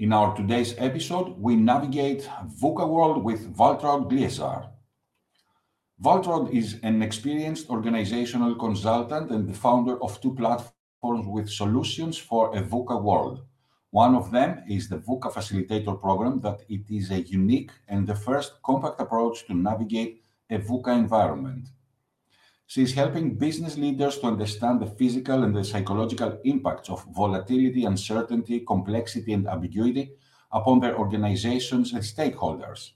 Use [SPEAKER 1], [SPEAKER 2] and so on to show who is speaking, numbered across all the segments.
[SPEAKER 1] In our today's episode, we navigate VUCA world with Waltraud Glaeser. Waltraud is an experienced organizational consultant and the founder of two platforms with solutions for a VUCA world. One of them is the VUCA Facilitator program that it is a unique and the first compact approach to navigate a VUCA environment. She is helping business leaders to understand the physical and the psychological impacts of volatility, uncertainty, complexity, and ambiguity upon their organizations and stakeholders.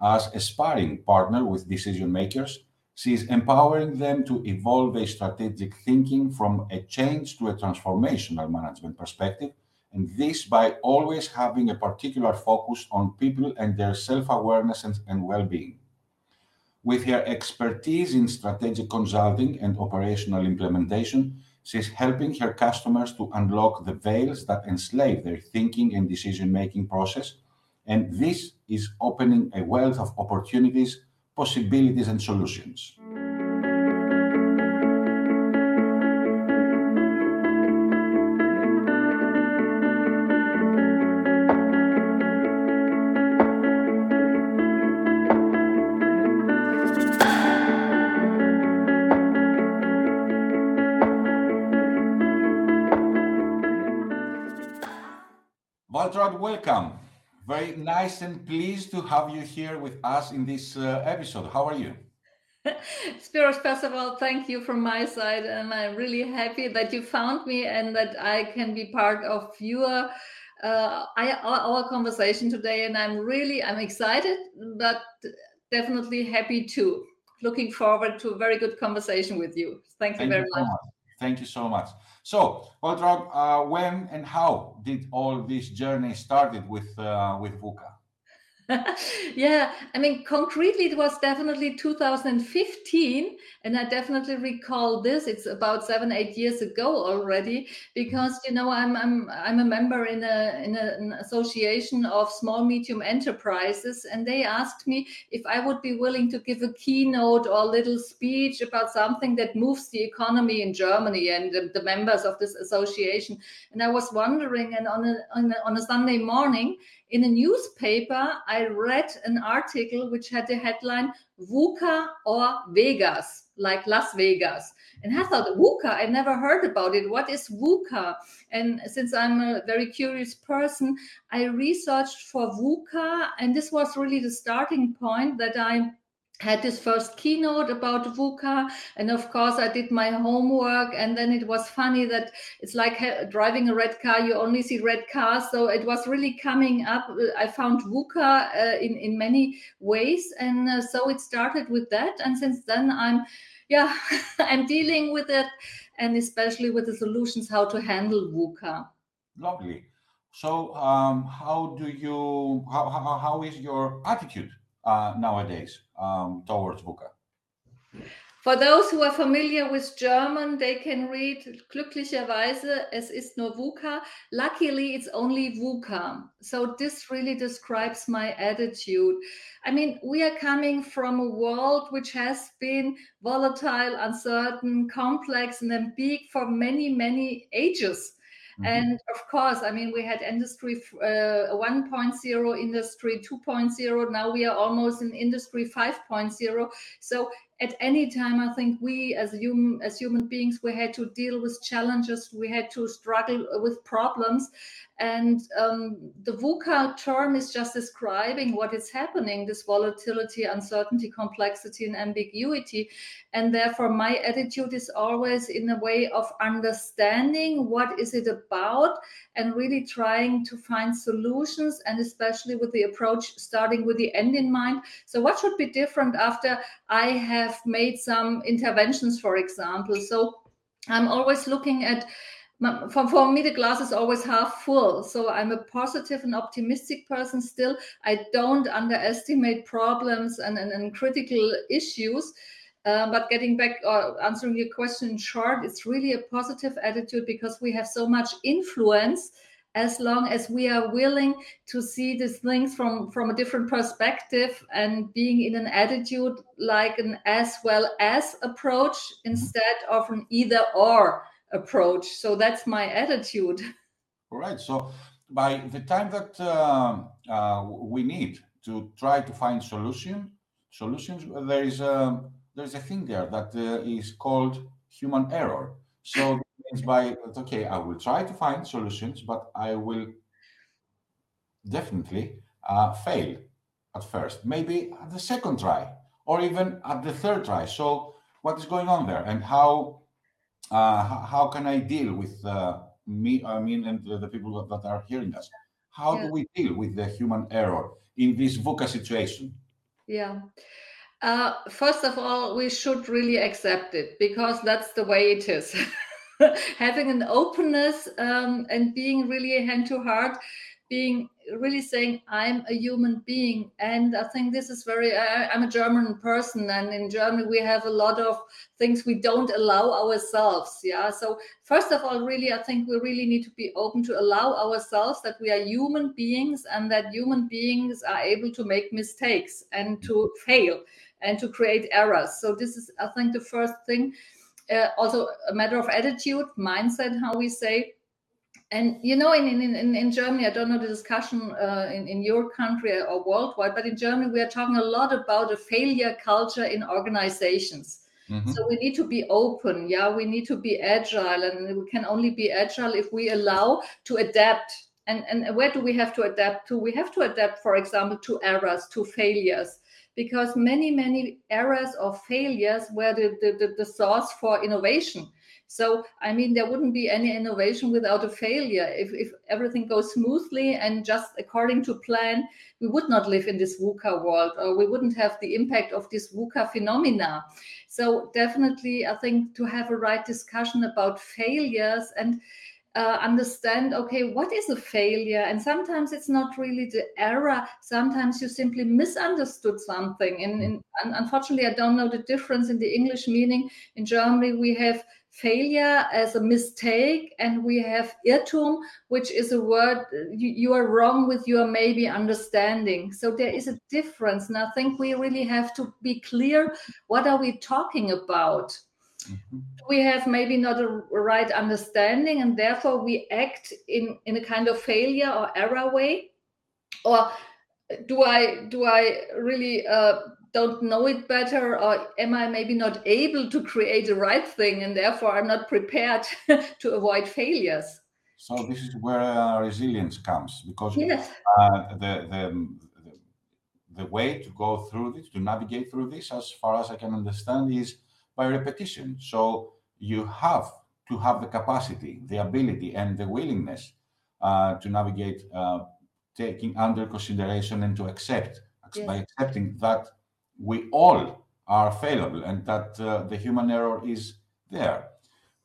[SPEAKER 1] As a sparring partner with decision makers, she is empowering them to evolve a strategic thinking from a change to a transformational management perspective, and this by always having a particular focus on people and their self awareness and, and well being. With her expertise in strategic consulting and operational implementation, she's helping her customers to unlock the veils that enslave their thinking and decision making process. And this is opening a wealth of opportunities, possibilities, and solutions. Welcome. Very nice and pleased to have you here with us in this uh, episode. How are you?
[SPEAKER 2] Spiros, first of all, thank you from my side. And I'm really happy that you found me and that I can be part of your uh, I, our, conversation today. And I'm really, I'm excited, but definitely happy too. Looking forward to a very good conversation with you. Thank you thank very you much.
[SPEAKER 1] much. Thank you so much. So, Waltraud, uh, when and how did all this journey started with uh, with VUCA?
[SPEAKER 2] yeah, I mean, concretely, it was definitely 2015, and I definitely recall this. It's about seven, eight years ago already, because you know I'm I'm I'm a member in a in a, an association of small medium enterprises, and they asked me if I would be willing to give a keynote or a little speech about something that moves the economy in Germany and the, the members of this association. And I was wondering, and on a on a, on a Sunday morning in a newspaper, I read an article which had the headline VUCA or Vegas, like Las Vegas. And I thought, VUCA, I never heard about it. What is VUCA? And since I'm a very curious person, I researched for VUCA, and this was really the starting point that I had this first keynote about VUCA. And of course, I did my homework. And then it was funny that it's like driving a red car, you only see red cars. So it was really coming up. I found VUCA uh, in, in many ways. And uh, so it started with that. And since then, I'm, yeah, I'm dealing with it and especially with the solutions how to handle VUCA.
[SPEAKER 1] Lovely. So, um, how do you, how, how, how is your attitude uh, nowadays um, towards.
[SPEAKER 2] For those who are familiar with German, they can read glücklicherweise es ist nur VUCA. Luckily, it's only VUCA. So this really describes my attitude. I mean, we are coming from a world which has been volatile, uncertain, complex, and big for many, many ages. Mm-hmm. And of course, I mean, we had industry uh, 1.0, industry 2.0. Now we are almost in industry 5.0. So at any time, I think we as human as human beings, we had to deal with challenges. We had to struggle with problems, and um, the VUCA term is just describing what is happening: this volatility, uncertainty, complexity, and ambiguity. And therefore, my attitude is always in a way of understanding what is it about, and really trying to find solutions, and especially with the approach starting with the end in mind. So, what should be different after I have have made some interventions, for example. So I'm always looking at for, for me the glass is always half full so i'm a positive and optimistic person still. I don't underestimate problems and, and, and critical issues. Uh, but getting back or uh, answering your question in short it's really a positive attitude because we have so much influence as long as we are willing to see these things from from a different perspective and being in an attitude like an as well as approach instead of an either or approach so that's my attitude
[SPEAKER 1] all right so by the time that uh, uh, we need to try to find solution solutions, there is a there is a thing there that uh, is called human error. So means by okay, I will try to find solutions, but I will definitely uh, fail at first, maybe at the second try, or even at the third try. So what is going on there, and how uh, how can I deal with uh, me? I mean, and the, the people that are hearing us. How yeah. do we deal with the human error in this VUCA situation?
[SPEAKER 2] Yeah. Uh, first of all, we should really accept it because that's the way it is. Having an openness um, and being really hand to heart being really saying i'm a human being. And i think this is very I, i'm a german person and in germany we have a lot of things we don't allow ourselves yeah? So first of all really i think we really need to be open to allow ourselves that we are human beings and that human beings are able to make mistakes and to fail and to create errors. So this is i think the first thing. Uh, also a matter of attitude mindset how we say and you know, in in, in, Germany, I don't know the discussion uh, in, in your country or worldwide, but in Germany, we are talking a lot about a failure culture in organizations. Mm-hmm. So we need to be open. Yeah, we need to be agile, and we can only be agile if we allow to adapt. And and where do we have to adapt to? We have to adapt, for example, to errors, to failures, because many many errors or failures were the the, the, the source for innovation so, I mean, there wouldn't be any innovation without a failure. If, if everything goes smoothly and just according to plan, we would not live in this VUCA world or we wouldn't have the impact of this VUCA phenomena. So, definitely, I think to have a right discussion about failures and uh, understand okay what is a failure and sometimes it's not really the error sometimes you simply misunderstood something and, and, unfortunately i don't know the difference in the english meaning in germany we have failure as a mistake and we have irrtum which is a word you, you, are wrong with your maybe understanding. So there is a difference and i think we really have to be clear what are we talking about? Mm-hmm. we have maybe not a right understanding and therefore we act in in a kind of failure or error way. Or do i do i really uh, don't know it better or am i maybe not able to create the right thing and therefore i'm not prepared to avoid failures
[SPEAKER 1] so this is where uh, resilience comes because yes. uh, the, the, the way to go through this to navigate through this as far as i can understand is by repetition so you have to have the capacity the ability and the willingness uh, to navigate uh, taking under consideration and to accept yes. by accepting that we all are fallible and that uh, the human error is there.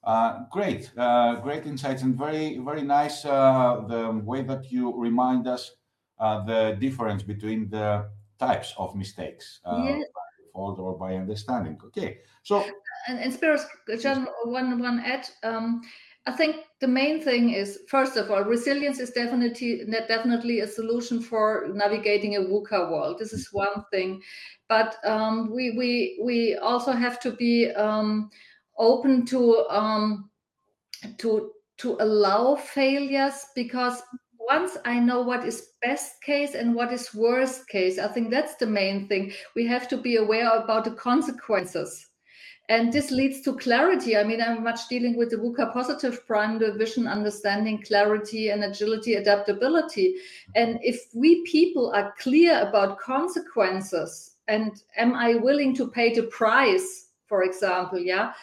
[SPEAKER 1] Uh, great, uh, great insights and very, very nice uh, the way that you remind us uh, the difference between the types of mistakes, uh, yes. fault or by understanding. Okay, so
[SPEAKER 2] and, and Spiros, just one one add. Um, I think the main thing is, first of all, resilience is definitely definitely a solution for navigating a VUCA world. This is one thing, but um, we we we also have to be um, open to um, to to allow failures because once I know what is best case and what is worst case, I think that's the main thing. We have to be aware about the consequences and this leads to clarity. I mean, I'm much dealing with the VUCA positive prime division, understanding clarity and agility, adaptability. And if we people are clear about consequences and am I willing to pay the price, for example, yeah,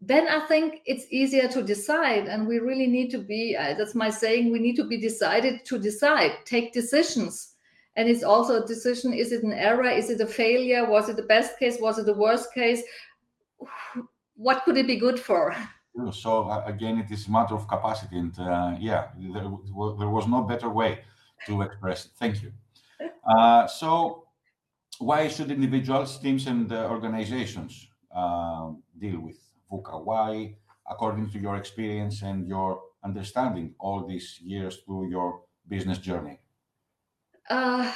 [SPEAKER 2] then I think it's easier to decide. And we really need to be, uh, that's my saying, we need to be decided to decide, take decisions. And it's also a decision is it an error? Is it a failure? Was it the best case? Was it the worst case? What could it be good for?
[SPEAKER 1] So uh, again, it is a matter of capacity, and uh, yeah, there, there, was no better way to express it. Thank you. Uh, so, why should individuals, teams, and uh, organizations um, deal with VUCA? Why, according to your experience and your understanding, all these years through your business journey?
[SPEAKER 2] Uh,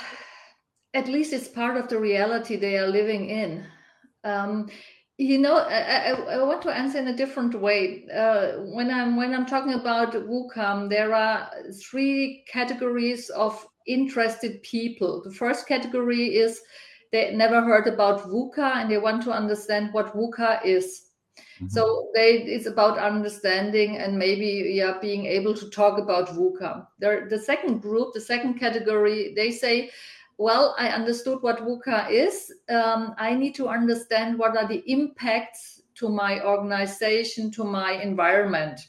[SPEAKER 2] at least it's part of the reality they are living in. Um, you know I, I, I, want to answer in a different way. Uh, when i'm when i'm talking about VUCA there are three categories of interested people. The first category is they never heard about VUCA and they want to understand what VUCA is. Mm-hmm. so they it's about understanding and maybe yeah being able to talk about VUCA there the second group the second category they say well, I understood what VUCA is. Um, I need to understand what are the impacts to my organization, to my environment.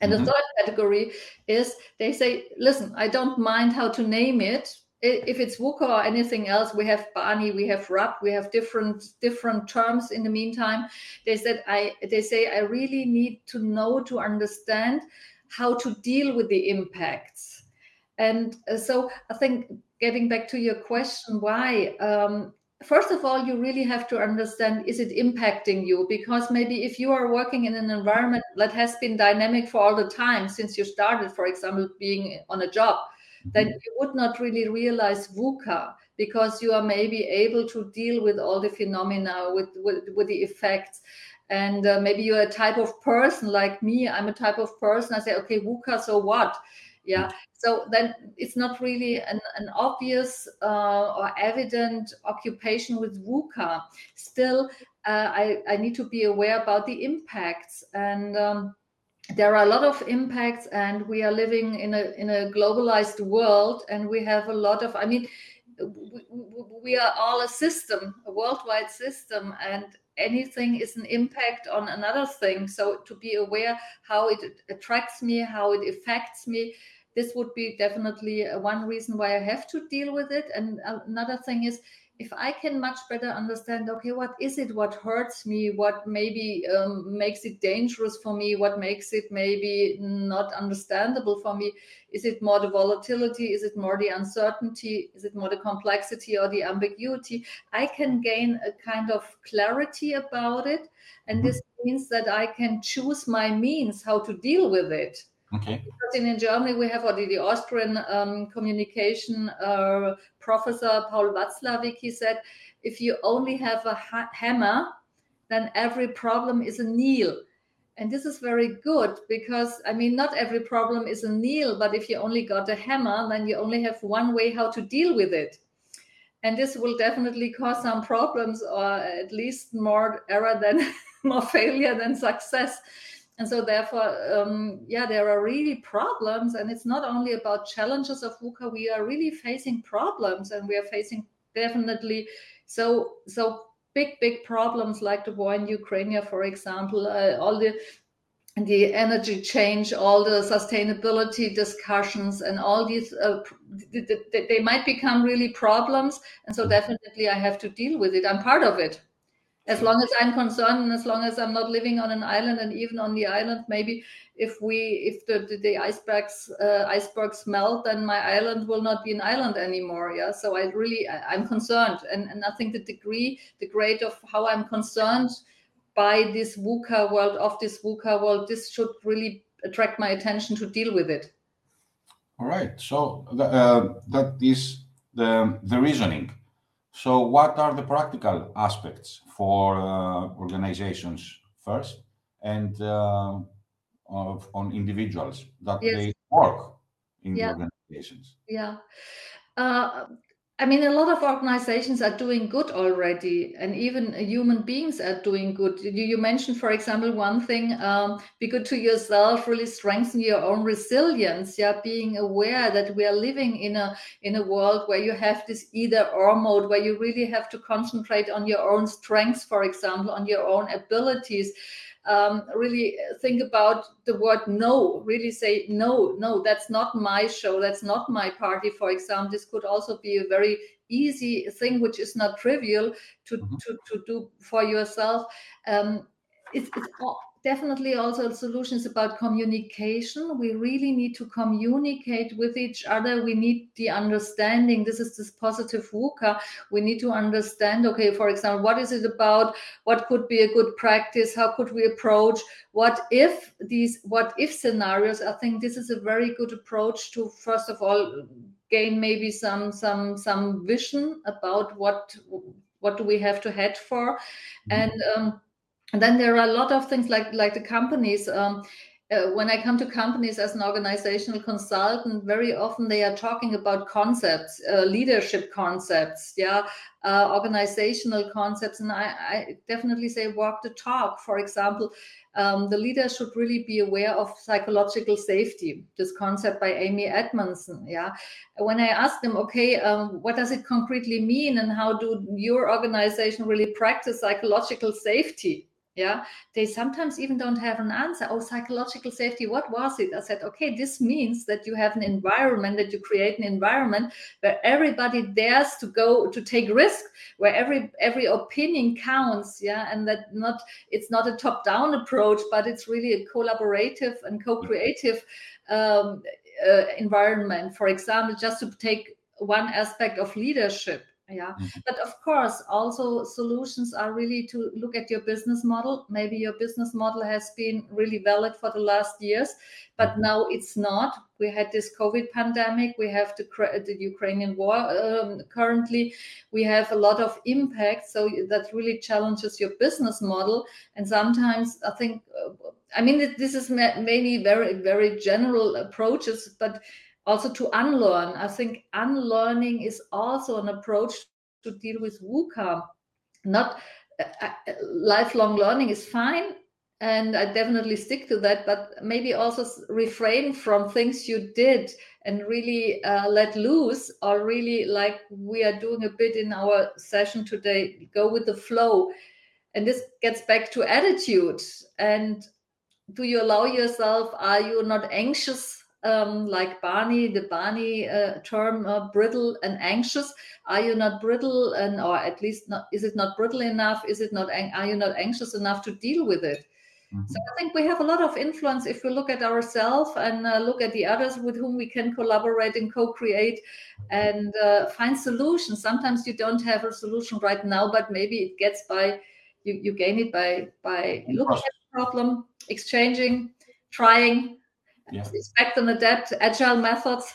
[SPEAKER 2] And mm-hmm. the third category is they say, listen, I don't mind how to name it. If it's VUCA or anything else, we have BANI, we have RAP, we have different different terms in the meantime. They said I they say I really need to know to understand how to deal with the impacts. And uh, so I think getting back to your question, why? Um, first of all, you really have to understand is it impacting you? Because maybe if you are working in an environment that has been dynamic for all the time since you started, for example, being on a job, mm-hmm. then you would not really realize VUCA because you are maybe able to deal with all the phenomena, with, with, with the effects and uh, maybe you're a type of person like me i'm a type of person i say okay VUCA so what yeah. So then it's not really an, an obvious uh, or evident occupation with VUCA. Still, uh, I, I need to be aware about the impacts. And um, there are a lot of impacts and we are living in a in a globalized world and we have a lot of i mean we, we are all a system a worldwide system. And anything is an impact on another thing so to be aware how it attracts me how it affects me this would be definitely uh, one reason why I have to deal with it. And another thing is, if I can much better understand, okay, what is it, what hurts me, what maybe um, makes it dangerous for me, what makes it maybe not understandable for me? Is it more the volatility? Is it more the uncertainty? Is it more the complexity or the ambiguity? I can gain a kind of clarity about it. And mm-hmm. this means that I can choose my means how to deal with it.
[SPEAKER 1] Okay.
[SPEAKER 2] Because in, Germany we have already the Austrian um, communication uh, professor Paul Watzlawick. He said, if you only have a ha- hammer, then every problem is a nail. And this is very good because I mean, not every problem is a nail, but if you only got a hammer, then you only have one way how to deal with it. And this will definitely cause some problems, or at least more error than more failure than success and so therefore um, yeah there are really problems and it's not only about challenges of VUCA we are really facing problems and we are facing definitely so so big big problems like the war in ukraine for example uh, all the the energy change, all the sustainability discussions, and all these, uh, they might become really problems. And so, definitely, I have to deal with it. I'm part of it as long as i'm concerned and as long as i'm not living on an island and even on the island maybe if we if the the, the icebergs uh, icebergs melt then my island will not be an island anymore yeah? So i really I, am concerned. And and i think the degree the grade of how i'm concerned by this VUCA world of this VUCA world this should really attract my attention to deal with it.
[SPEAKER 1] All right. So uh, that is the the reasoning so, what are the practical aspects for uh, organizations first, and uh, of, on individuals that yes. they work in the organizations?
[SPEAKER 2] Yeah. Uh, I mean, a lot of organizations are doing good already, and even human beings are doing good. You, you mentioned, for example, one thing: um, be good to yourself, really strengthen your own resilience. Yeah, being aware that we are living in a in a world where you have this either or mode, where you really have to concentrate on your own strengths, for example, on your own abilities um, really think about the word no really say no no that's not my show that's not my party for example this could also be a very easy thing which is not trivial to mm-hmm. to, to do for yourself um, it's, it's definitely also solutions about communication. We really need to communicate with each other. We need the understanding. This is this positive VUCA. We need to understand okay for example what is it about? What could be a good practice? How could we approach? What if these what if scenarios? I think this is a very good approach to first of all gain maybe some some some vision about what what do we have to head for. Mm-hmm. and um, and then there are a lot of things like like the companies um, uh, when I come to companies as an organizational consultant, very often they are talking about concepts, uh, leadership concepts, yeah, uh, organizational concepts, and I, I, definitely say walk the talk. For example, um, the leader should really be aware of psychological safety. This concept by Amy Edmondson, yeah. When I ask them, okay, um, what does it concretely mean, and how do your organization really practice psychological safety? Yeah? They sometimes even don't have an answer. Oh psychological safety what was it? I said okay this means that you have an environment that you create an environment where everybody dares to go to take risk where every every opinion counts yeah? And that not it's not a top down approach but it's really a collaborative and co-creative um, uh, environment. For example just to take one aspect of leadership yeah. Mm-hmm. but of course also solutions are really to look at your business model. Maybe your business model has been really valid for the last years but mm-hmm. now it's not. We had this covid pandemic. We have the, the ukrainian war um, currently. We have a lot of impact so that really challenges your business model. And sometimes i think uh, i mean this is maybe very very general approaches but also to unlearn. I think unlearning is also an approach to deal with VUCA. Not uh, uh, lifelong learning is fine, and I definitely stick to that, but maybe also refrain from things you did and really uh, let loose, or really like we are doing a bit in our session today, go with the flow. And this gets back to attitude. And do you allow yourself, are you not anxious um, like BANI, the BANI uh, term, uh, brittle and anxious. Are you not brittle, and or at least not? Is it not brittle enough? Is it not? Are you not anxious enough to deal with it? Mm-hmm. So I think we have a lot of influence if we look at ourselves and uh, look at the others with whom we can collaborate and co-create and uh, find solutions. Sometimes you don't have a solution right now, but maybe it gets by you, you gain it by by looking at the problem, exchanging, trying, yeah. expect and adapt agile methods?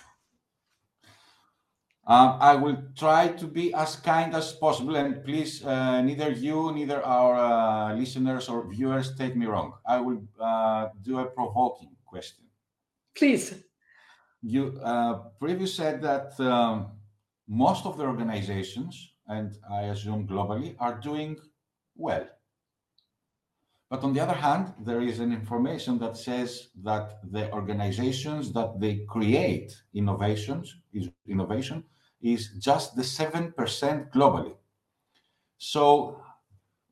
[SPEAKER 1] Um, I will try to be as kind as possible, and please, uh, neither you, neither our uh, listeners or viewers take me wrong. I will uh, do a provoking question.
[SPEAKER 2] Please.
[SPEAKER 1] You uh, previously said that um, most of the organizations, and I assume globally, are doing well. But on the other hand, there is an information that says that the organizations that they create innovations is innovation is just the 7% globally. So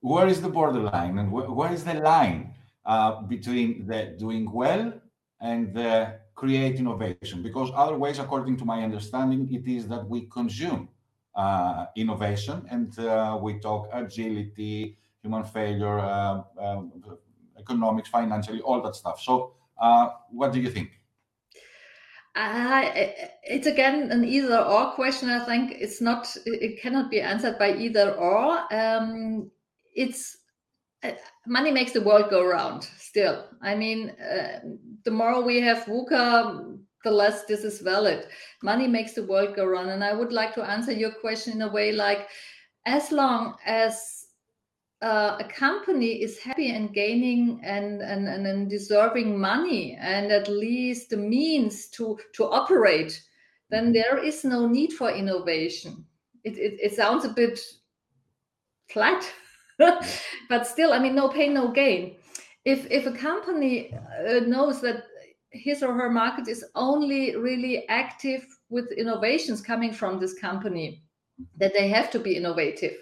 [SPEAKER 1] where is the borderline and wh- where is the line uh, between the doing well and the create innovation? Because otherwise, according to my understanding, it is that we consume uh, innovation and uh, we talk agility, human failure, uh, um, economics, financially, all that stuff. So, uh, what do you think?
[SPEAKER 2] Uh, it's again an either or question. I think it's not, it cannot be answered by either or. Um, it's uh, money makes the world go round still. I mean, uh, the more we have VUCA, the less this is valid. Money makes the world go round. And I would like to answer your question in a way like, as long as uh, a company is happy and gaining and, and, and, and deserving money and at least the means to, to operate, then mm-hmm. there is no need for innovation. It, it, it sounds a bit flat, but still, I mean, no pain, no gain. If, if a company uh, knows that his or her market is only really active with innovations coming from this company, that they have to be innovative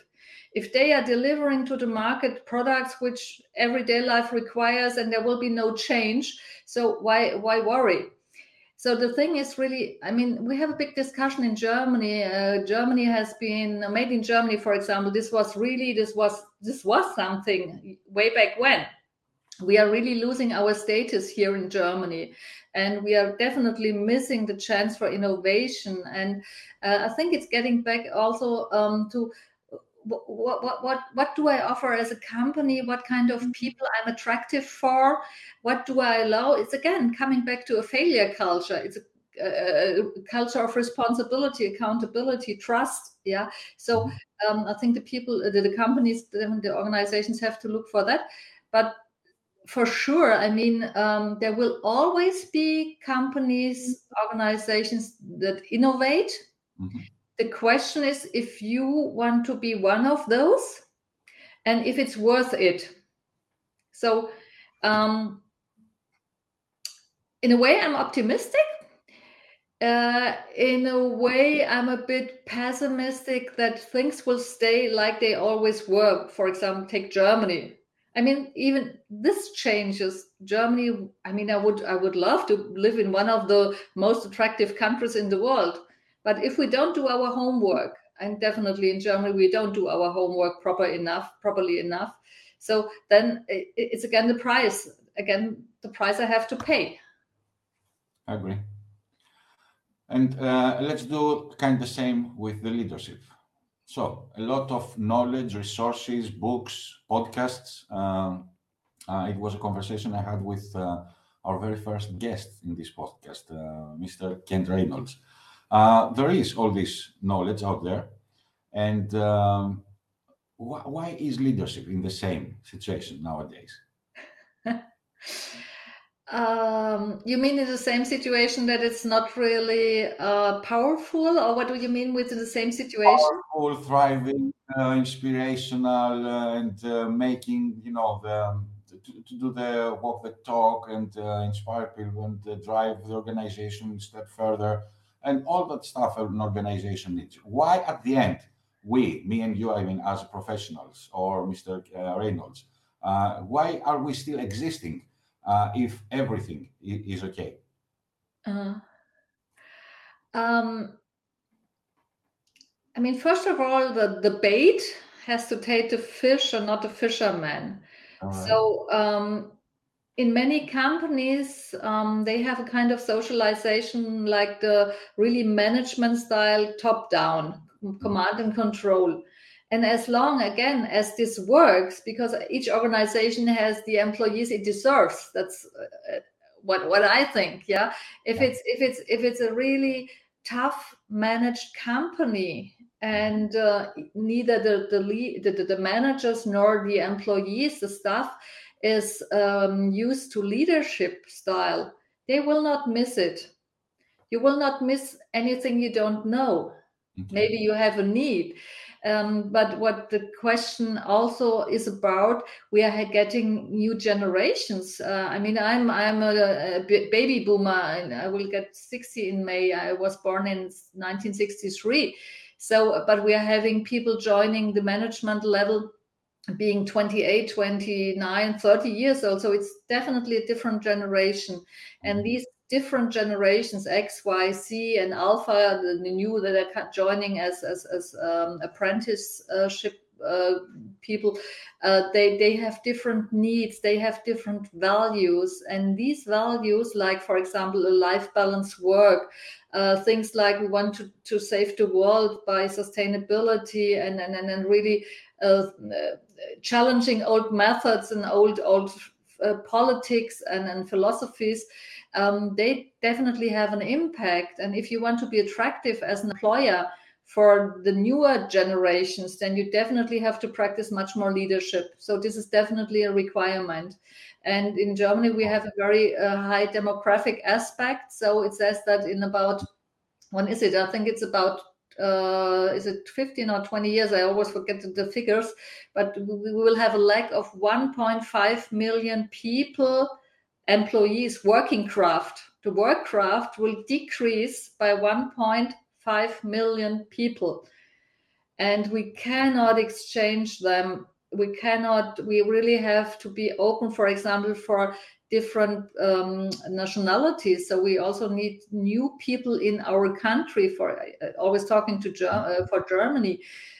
[SPEAKER 2] if they are delivering to the market products which everyday life requires and there will be no change so why why worry? So the thing is really i mean we have a big discussion in germany. Uh, germany has been made in germany for example this was really this was this was something way back when. We are really losing our status here in germany and we are definitely missing the chance for innovation. And uh, i think it's getting back also um, to what, what, what, what do I offer as a company? What kind of mm-hmm. people I'm attractive for? What do I allow? It's again coming back to a failure culture. It's a uh, culture of responsibility, accountability, trust. Yeah. So mm-hmm. um, I think the people, the, the companies, the, the, organizations have to look for that. But for sure, I mean, um, there will always be companies, organizations that innovate. Mm-hmm. The question is if you want to be one of those and if it's worth it. So, um, in a way, I'm optimistic. Uh, in a way, I'm a bit pessimistic that things will stay like they always were. For example, take Germany. I mean, even this changes. Germany. I mean, I would I would love to live in one of the most attractive countries in the world. But if we don't do our homework, and definitely in Germany we don't do our homework proper enough, properly enough, so then it's again the price. Again, the price I have to pay.
[SPEAKER 1] I agree. And uh, let's do kind of the same with the leadership. So, a lot of knowledge, resources, books, podcasts. Um, uh, it was a conversation I had with uh, our very first guest in this podcast, uh, Mr. Kent Reynolds. Uh, there is all this knowledge out there. And um, wh- why is leadership in the same situation nowadays?
[SPEAKER 2] Um, you mean in the same situation that it's not really uh, powerful, or what do you mean with the same situation?
[SPEAKER 1] Powerful, thriving, uh, inspirational, uh, and uh, making you know the to, to, do the walk the talk and uh, inspire people and uh, drive the organization a step further and all that stuff an organization needs. Why at the end we, me and you, I mean, as professionals or Mr. Reynolds, why are we still existing? uh, if everything is okay? Uh,
[SPEAKER 2] um, I mean, first of all, the, the bait has to take the fish and not the fisherman. Right. So, um, in many companies, um, they have a kind of socialization like the really management style top down, command and control. And as long again as this works because each organization has the employees it deserves. That's uh, what what i think yeah? If yeah. it's if it's if it's a really tough managed company and uh, neither the the, lead, the the managers nor the employees the staff is um, used to leadership style they will not miss it you will not miss anything you don't know okay. maybe you have a need um, but what the question also is about, we are getting new generations. Uh, I mean, I'm I'm a, a, baby boomer, and I will get 60 in May. I was born in 1963. So, but we are having people joining the management level being 28 29 30 years old so it's definitely a different generation and mm-hmm. these different generations X, Y, C, and Alpha, the, the new that are joining as as, as um, apprenticeship uh, people, uh, they they have different needs, they have different values, and these values, like for example, a life balance work. Uh, things like we want to, to save the world by sustainability and and, and really uh, challenging old methods and old old uh, politics and, and philosophies um, they definitely have an impact. And if you want to be attractive as an employer for the newer generations, then you definitely have to practice much more leadership. So this is definitely a requirement. And in Germany, we have a very uh, high demographic aspect. So it says that in about, when is it? I think it's about uh, is it 15 or 20 years? I always forget the figures, but we will have a lack of 1.5 million people employees working craft, the work craft will decrease by 1.5 million people. And we cannot exchange them. We cannot, we really have to be open, for example, for different um, nationalities. So we also need new people in our country for uh, always talking to uh, for Germany.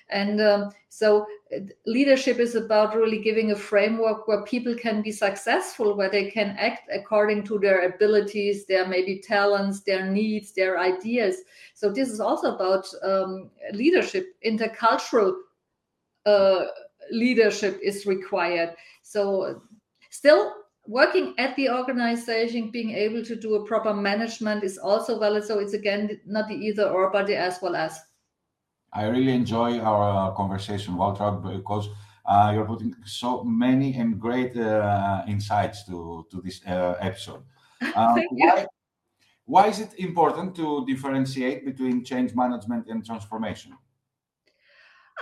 [SPEAKER 2] And um, so uh, leadership is about really giving a framework where people can be successful, where they can act according to their abilities, their maybe talents, their needs, their ideas. So this is also about um, leadership, intercultural uh, leadership is required. So still, working at the organization, being able to do a proper management is also valid. So it's again not the either or, but the as well as.
[SPEAKER 1] I really enjoy our uh, conversation, Walter, because uh, you're putting so many and great uh, insights to to this uh, episode.
[SPEAKER 2] Um, why,
[SPEAKER 1] why is it important to differentiate between change management and transformation?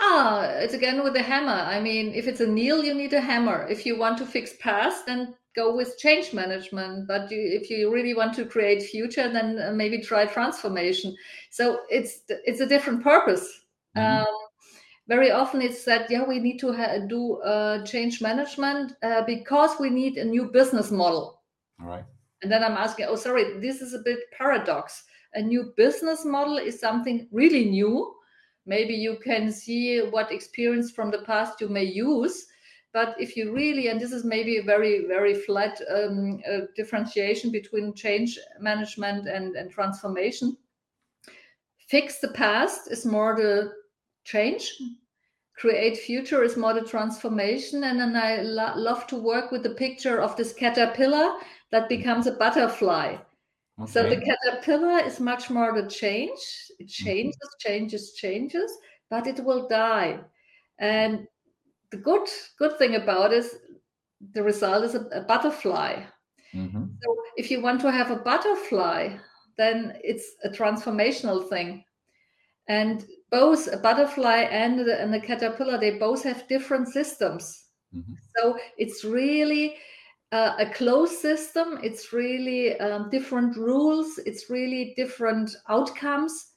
[SPEAKER 2] Ah, it's again with the hammer. I mean, if it's a nail, you need a hammer. If you want to fix past, then go with change management. But you, if you really want to create future, then uh, maybe try transformation. So it's it's a different purpose. Mm-hmm. Um, very often it's that yeah we need to ha- do uh, change management uh, because we need a new business model.
[SPEAKER 1] All right.
[SPEAKER 2] And then I'm asking, oh sorry, this is a bit paradox. A new business model is something really new maybe you can see what experience from the past you may use but if you really and this is maybe a very very flat um, uh, differentiation between change management and, and transformation fix the past is more the change create future is more the transformation and then i lo- love to work with the picture of this caterpillar that becomes a butterfly Okay. So the caterpillar is much more the change. It mm-hmm. changes, changes, changes, but it will die. And the good good thing about is the result is a, a butterfly. Mm-hmm. So if you want to have a butterfly, then it's a transformational thing. And both a butterfly and the, and the caterpillar, they both have different systems. Mm-hmm. So it's really uh, a closed system. It's really um, different rules. It's really different outcomes,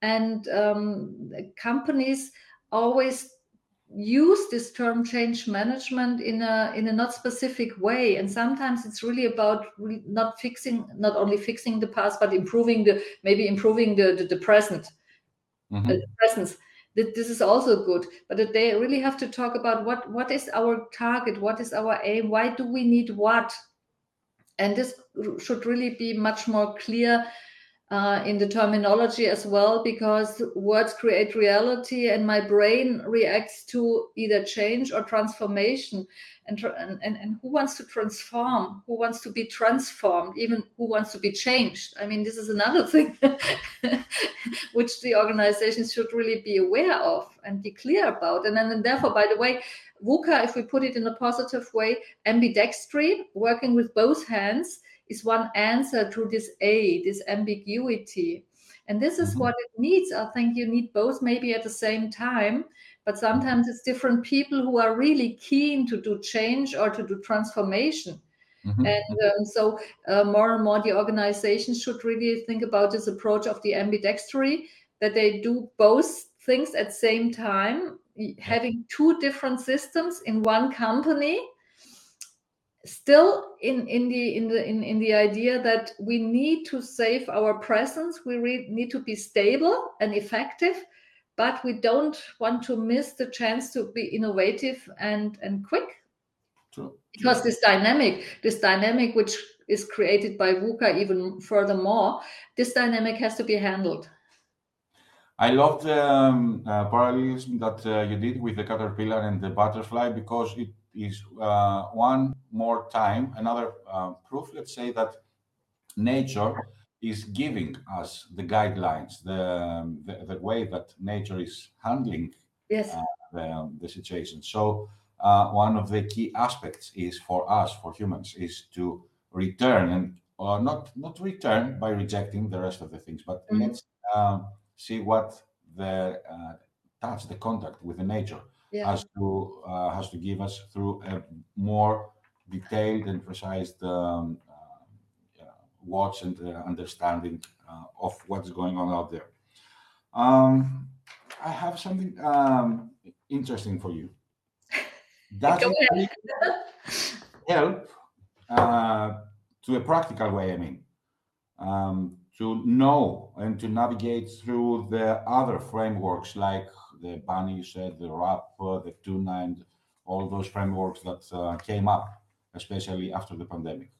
[SPEAKER 2] and um, companies always use this term change management in a in a not specific way. And sometimes it's really about not fixing not only fixing the past but improving the maybe improving the the, the present. Mm-hmm. the presence this is also good. But they really have to talk about what what is our target? What is our aim? Why do we need what? And this should really be much more clear uh, in the terminology as well because words create reality and my brain reacts to either change or transformation. And, and, and who wants to transform? Who wants to be transformed? Even who wants to be changed? I mean this is another thing which the organizations should really be aware of and be clear about. And then and therefore by the way VUCA, if we put it in a positive way, ambidextry, working with both hands, is one answer to this A, this ambiguity. And this is mm-hmm. what it needs. I think you need both maybe at the same time but sometimes it's different people who are really keen to do change or to do transformation mm-hmm. and um, so uh, more and more the organizations should really think about this approach of the ambidextery that they do both things at same time having two different systems in one company still in in the in the in, in the idea that we need to save our presence we re- need to be stable and effective but we don't want to miss the chance to be innovative and and quick True. because this dynamic this dynamic which is created by VUCA even furthermore this dynamic has to be handled
[SPEAKER 1] I love the um, uh, parallelism that uh, you did with the caterpillar and the butterfly because it is uh, one more time another uh, proof let's say that nature is giving us the guidelines, the, the, the way that nature is handling
[SPEAKER 2] yes.
[SPEAKER 1] uh, the, the, situation. So uh, one of the key aspects is for us, for humans, is to return and or not not return by rejecting the rest of the things, but mm-hmm. let's um, see what the uh, touch, the contact with the nature yeah. has to uh, has to give us through a more detailed and precise um, watch and uh, understanding uh, of what's going on out there. Um, I have something um, interesting for you. Does it help uh, to a practical way? I mean, um, to know and to navigate through the other frameworks like the you said, the RAP, uh, the TUNA, and all those frameworks that uh, came up, especially after the pandemic.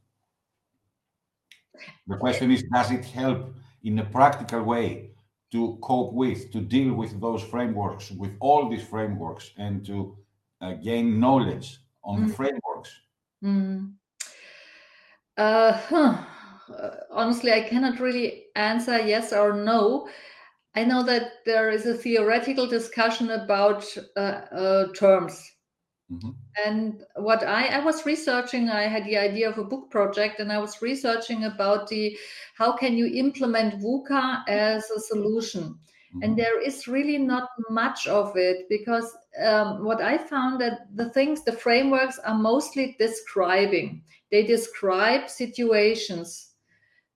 [SPEAKER 1] The question is, does it help in a practical way to cope with, to deal with those frameworks, with all these frameworks, and to uh, gain knowledge on mm. the frameworks?
[SPEAKER 2] Mm. Uh, huh. Uh, honestly, I cannot really answer yes or no. I know that there is a theoretical discussion about uh, uh, terms. Mm-hmm. And what I, I was researching, I had the idea of a book project, and I was researching about the how can you implement VUCA as a solution. Mm-hmm. And there is really not much of it because um, what I found that the things, the frameworks are mostly describing. They describe situations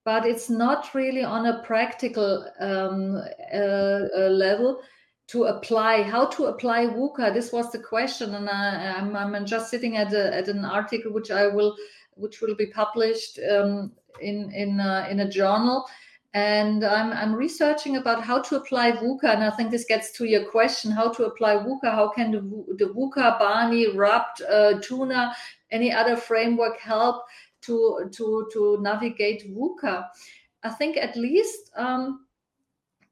[SPEAKER 2] but it's not really on a practical um, uh, uh, level to apply how to apply VUCA. This was the question, and I, am I'm, I'm just sitting at, a, at an article which I will which will be published um, in in uh, in a journal. And I'm, I'm researching about how to apply VUCA, and I think this gets to your question: how to apply VUCA? How can the, the VUCA, BANI, RUPT, uh, TUNA, any other framework help to to to navigate VUCA. I think at least um,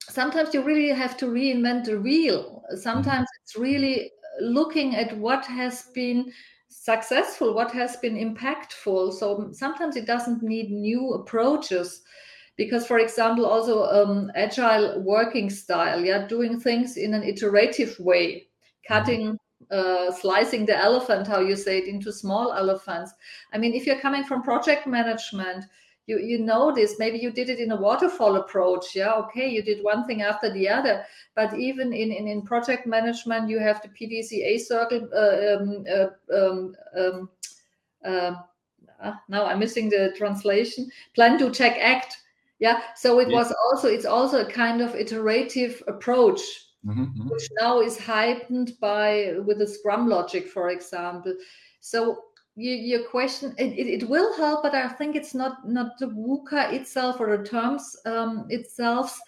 [SPEAKER 2] sometimes you really have to reinvent the wheel. Sometimes mm-hmm. it's really looking at what has been successful, what has been impactful. So sometimes it doesn't need new approaches because for example also um, agile working style yeah doing things in an iterative way mm-hmm. cutting uh, slicing the elephant, how you say it, into small elephants. I mean, if you're coming from project management, you you know this. Maybe you did it in a waterfall approach. Yeah, okay, you did one thing after the other. But even in in, in project management, you have the PDCA circle. Uh, um, uh, um, um, uh, ah, now I'm missing the translation. Plan, do, check, act. Yeah. So it yeah. was also it's also a kind of iterative approach mm-hmm, mm-hmm. which now is heightened by with the Scrum logic, for example. So you, your question it, it, will help, but I think it's not not the VUCA itself or the terms um, itself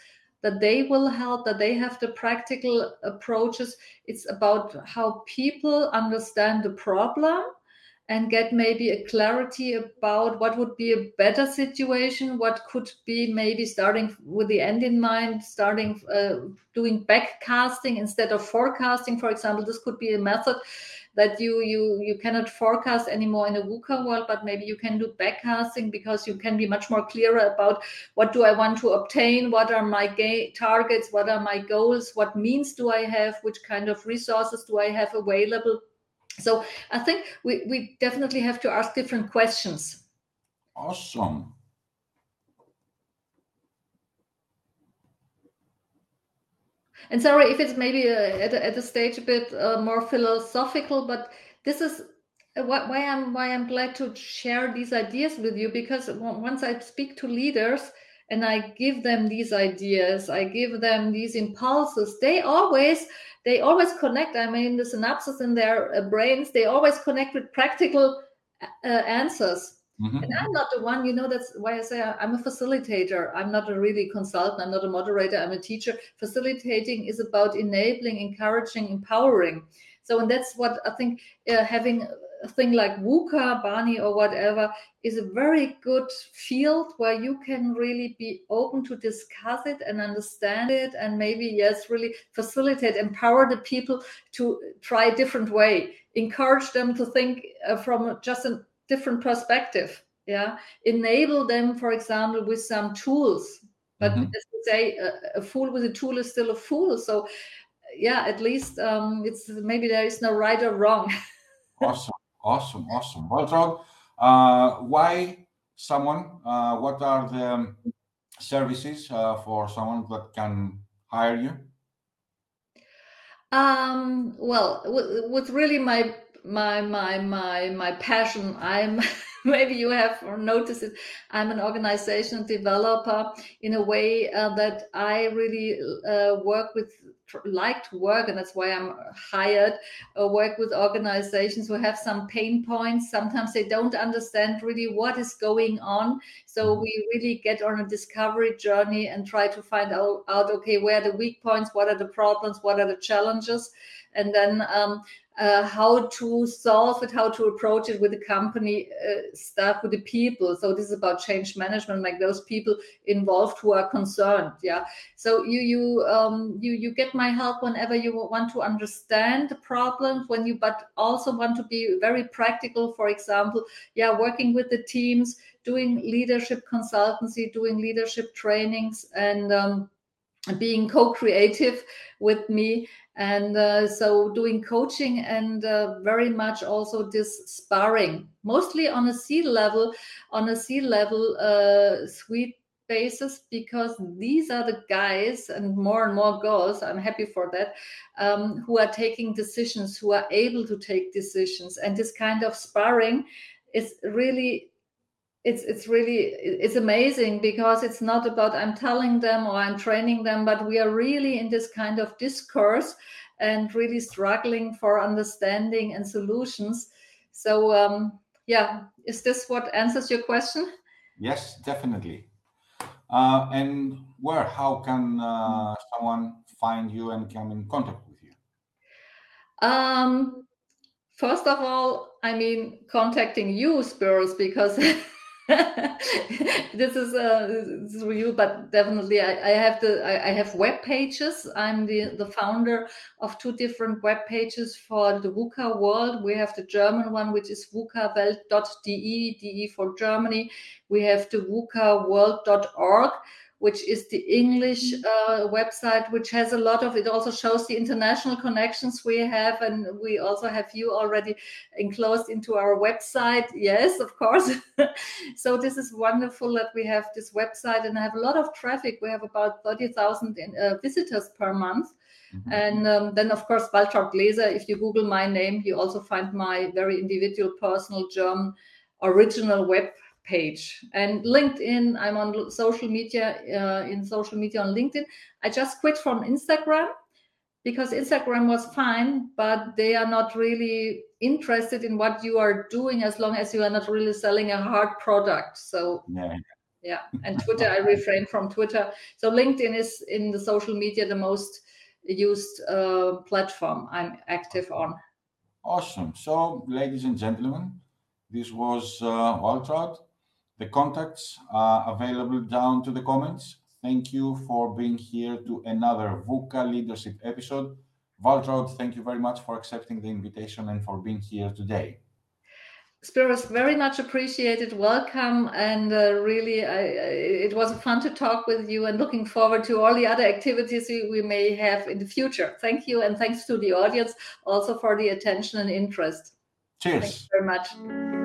[SPEAKER 2] that they will help that they have the practical approaches. It's about how people understand the problem and get maybe a clarity about what would be a better situation what could be maybe starting with the end in mind starting uh, doing backcasting instead of forecasting for example. This could be a method that you you you cannot forecast anymore in a VUCA world, but maybe you can do backcasting because you can be much more clearer about what do I want to obtain, what are my ga- targets, what are my goals, what means do I have, which kind of resources do I have available so I think we, we definitely have to ask different questions.
[SPEAKER 1] Awesome.
[SPEAKER 2] And sorry if it's maybe uh, at, a, at stage a bit uh, more philosophical, but this is uh, why I'm why I'm glad to share these ideas with you because once I speak to leaders and I give them these ideas, I give them these impulses, they always they always connect. I mean, the synapses in their uh, brains, they always connect with practical uh, answers. Mm-hmm. And I'm not the one, you know, that's why I say I'm a facilitator. I'm not a really consultant. I'm not a moderator. I'm a teacher. Facilitating is about enabling, encouraging, empowering. So, and that's what I think uh, having a thing like VUCA, BANI, or whatever is a very good field where you can really be open to discuss it and understand it, and maybe yes, really facilitate, empower the people to try a different way, encourage them to think uh, from just a different perspective. Yeah, enable them, for example, with some tools. But mm-hmm. as we say, a, a fool with a tool is still a fool. So yeah, at least um, it's maybe there is no right or wrong.
[SPEAKER 1] awesome. Awesome, awesome. Well, uh, why someone? Uh, what are the services uh, for someone that can hire you?
[SPEAKER 2] Um, well, with, with really my my my my my passion, I'm maybe you have noticed it. I'm an organizational developer in a way uh, that I really uh, work with like to work and that's why i'm hired or work with organizations who have some pain points. Sometimes they don't understand really what is going on. So mm-hmm. we really get on a discovery journey and try to find out, out okay where are the weak points? What are the problems? What are the challenges? And then um, uh, how to solve it, how to approach it with the company uh, staff, with the people. So this is about change management, like those people involved who are concerned. Yeah. So you you um, you you get my help whenever you want to understand the problems, when you but also want to be very practical. For example, yeah, working with the teams doing leadership consultancy, doing leadership trainings, and um, being co-creative with me and uh, so doing coaching and uh, very much also this sparring mostly on a C-level on a C-level uh, suite basis because these are the guys and more and more girls i'm happy for that um, who are taking decisions who are able to take decisions. And this kind of sparring is really it's it's really it's amazing because it's not about i'm telling them or i'm training them but we are really in this kind of discourse and really struggling for understanding and solutions. So um, yeah is this what answers your question?
[SPEAKER 1] Yes definitely. Uh, and where how can uh, someone find you and come in contact with you?
[SPEAKER 2] Um first of all i mean contacting you Spiros because this is uh, this is you, but definitely I, I have the I, I, have web pages. I'm the the founder of two different web pages for the VUCA world. We have the German one, which is VUCAWelt.de, de for Germany. We have the VUCAworld.org which is the English mm-hmm. uh, website, which has a lot of it. Also shows the international connections we have, and we also have you already enclosed into our website. Yes, of course. so this is wonderful that we have this website, and I have a lot of traffic. We have about thirty thousand uh, visitors per month. Mm-hmm. And um, then, of course, Waltraud Glaeser. If you Google my name, you also find my very individual, personal German original web page. And linkedin i'm on social media uh, in social media on linkedin. I just quit from instagram because instagram was fine but they are not really interested in what you are doing as long as you are not really selling a hard product. So yeah, yeah. and twitter i refrain from twitter. So linkedin is in the social media the most used uh, platform i'm active on.
[SPEAKER 1] Awesome. So ladies and gentlemen this was uh, Waltraud the contacts are available down to the comments. Thank you for being here to another VUCA leadership episode. Waltraud, thank you very much for accepting the invitation and for being here today.
[SPEAKER 2] Spiros, very much appreciated. Welcome, and uh, really, I, it was fun to talk with you. And looking forward to all the other activities we, we may have in the future. Thank you, and thanks to the audience also for the attention and interest.
[SPEAKER 1] Cheers. Thank
[SPEAKER 2] you very much.